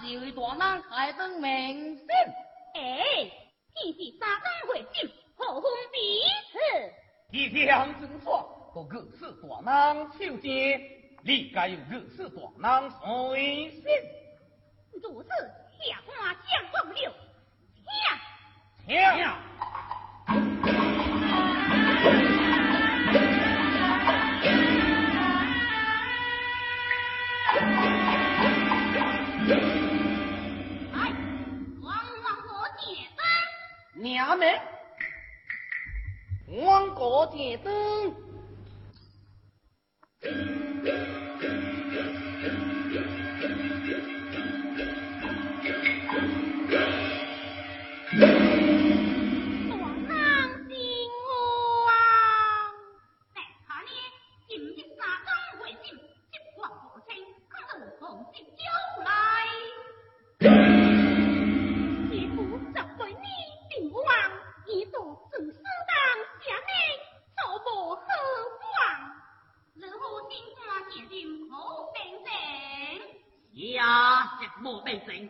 是为大人开灯明信。哎，天是三更会信，何分彼此？一将真错，都如此大人受戒，你该有如此大人随心。如此，下官将忘了。请，来，娘们，王国解灯。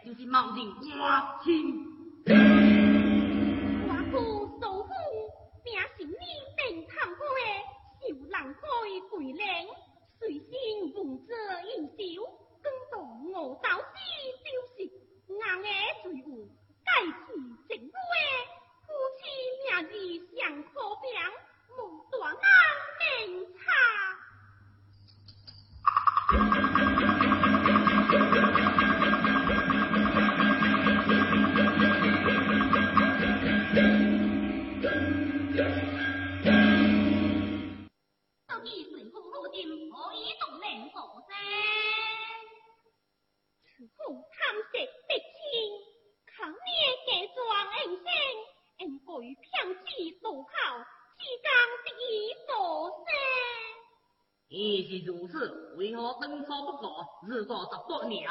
就是冒进我亲。亦是如此，为何当初不过日过十多年？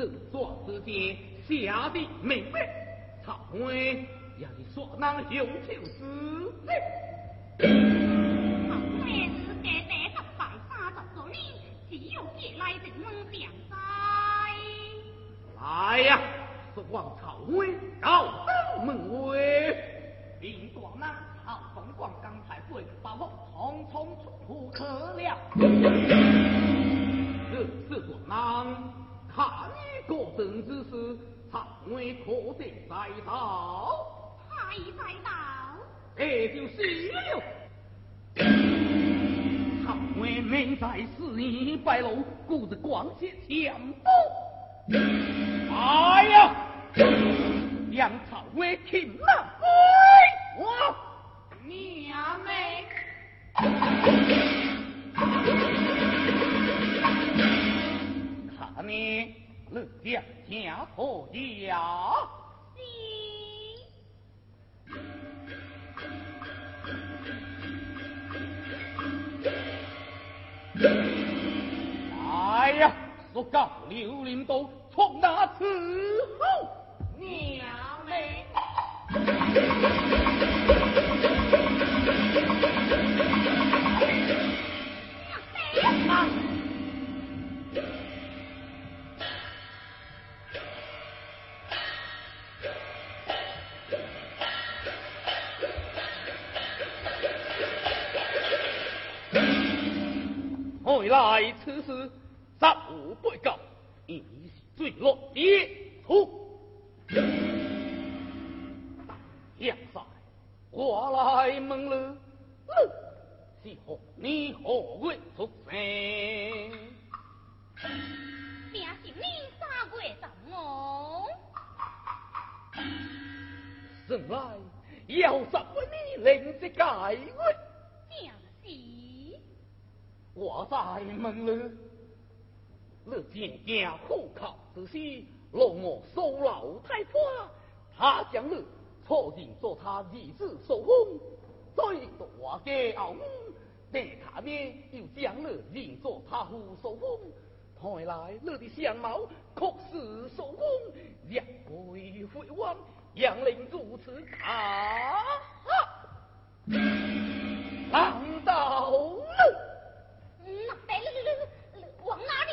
自作之间下的明白，曹妹也是说能有求之。曹妹是家爹十拜三十多年，只有借来人问点在。来呀，说望曹妹高登门外，领大男曹凤光刚才会把我匆匆出户去了。这是大男看你个人之事，曹妹可得在道？还在道？这就是了。曹妹明在四年败露，顾着光些强多。哎呀！杨草为听了，我娘妹，看你乐家家何呀？哎呀，说告刘林都从哪伺回来此事暂无被告，已是坠落跌处。杨帅，我来问了，是何你何月出生？命是你三月十五。生来要十分你令这解月。我再问了，你渐渐虎口之时，让我收老太婆，他将你错认做他儿子受封，再大家后母，等他面又将你认作他父受封，看来你的相貌确实受封，若归回王，杨令如此卡，难道你？那得了，往哪里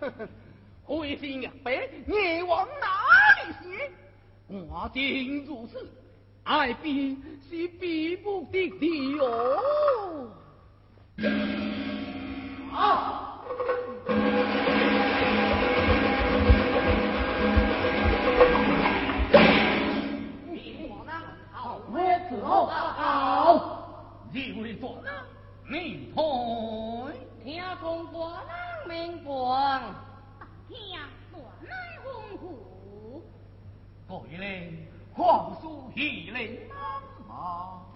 呵呵，灰心呀，白，你往哪里去？我竟如此，爱比是比不得的哟。啊！你我呢？好，妹子好，好，你为做呢？你台听从大人命官，听。各令皇叔一令啊！下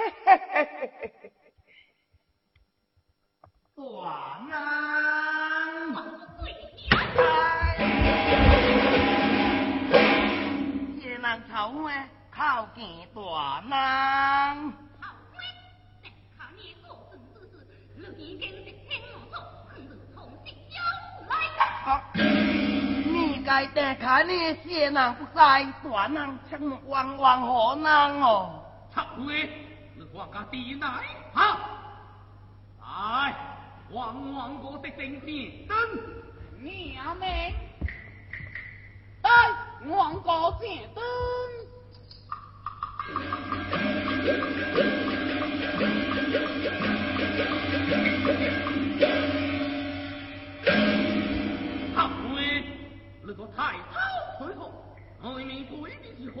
嘿嘿嘿嘿嘿嘿，大人嘛，也能吵啊！靠见大人。曹妹，你看你个人之事，你已经是听我说，不如重新交来。啊！你该得看你些人不在，大人请往往何能哦？曹妹，你往家弟来，好，来，王王国的兵兵，等，娘们，来，王国姐等。好鬼，那个太好，最后，我们鬼的是何？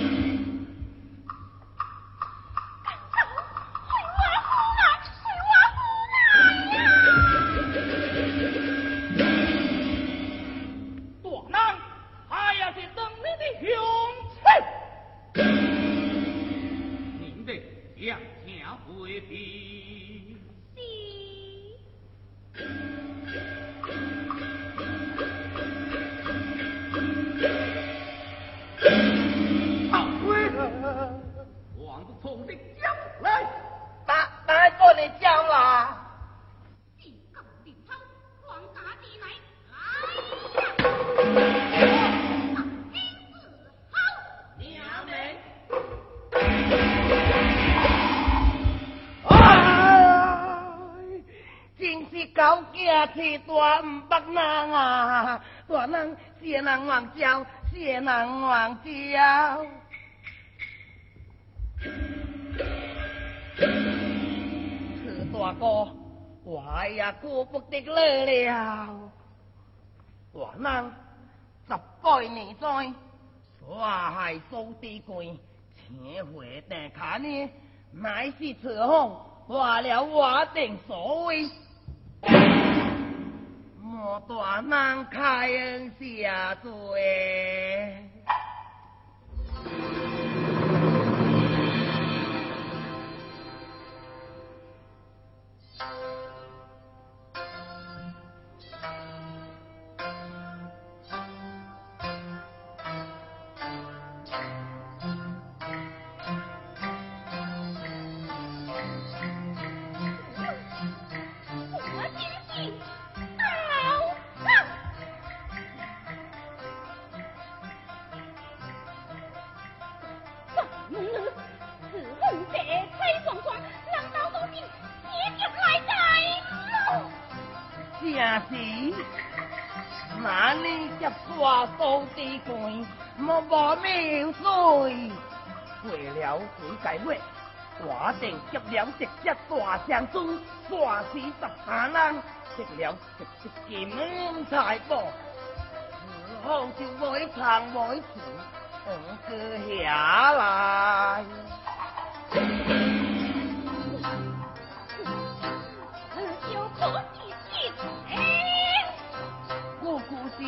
气大毋捌人啊，大人谢人王叫，谢人王叫。此大哥，我也顾不得你了。我人十八年在，我害苏地贵，请回定卡呢，乃是此后，坏了我定所谓。莫大难开恩下罪。接了直接大相中，大死十下人，食了直接金财宝，日后就会长会住，等个下来。就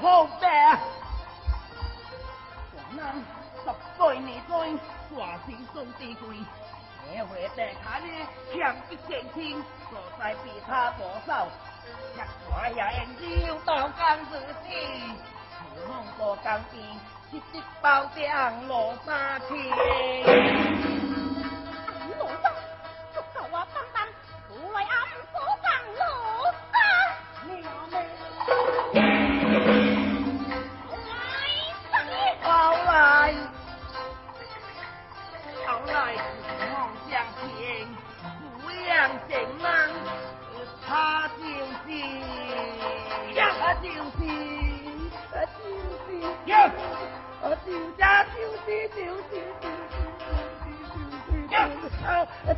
破病。我那十八年前挂心送地贵，社会大卡呢强一见亲，坐在比他多少，吃花下烟酒到江子地，日梦过江边，一只包浆落沙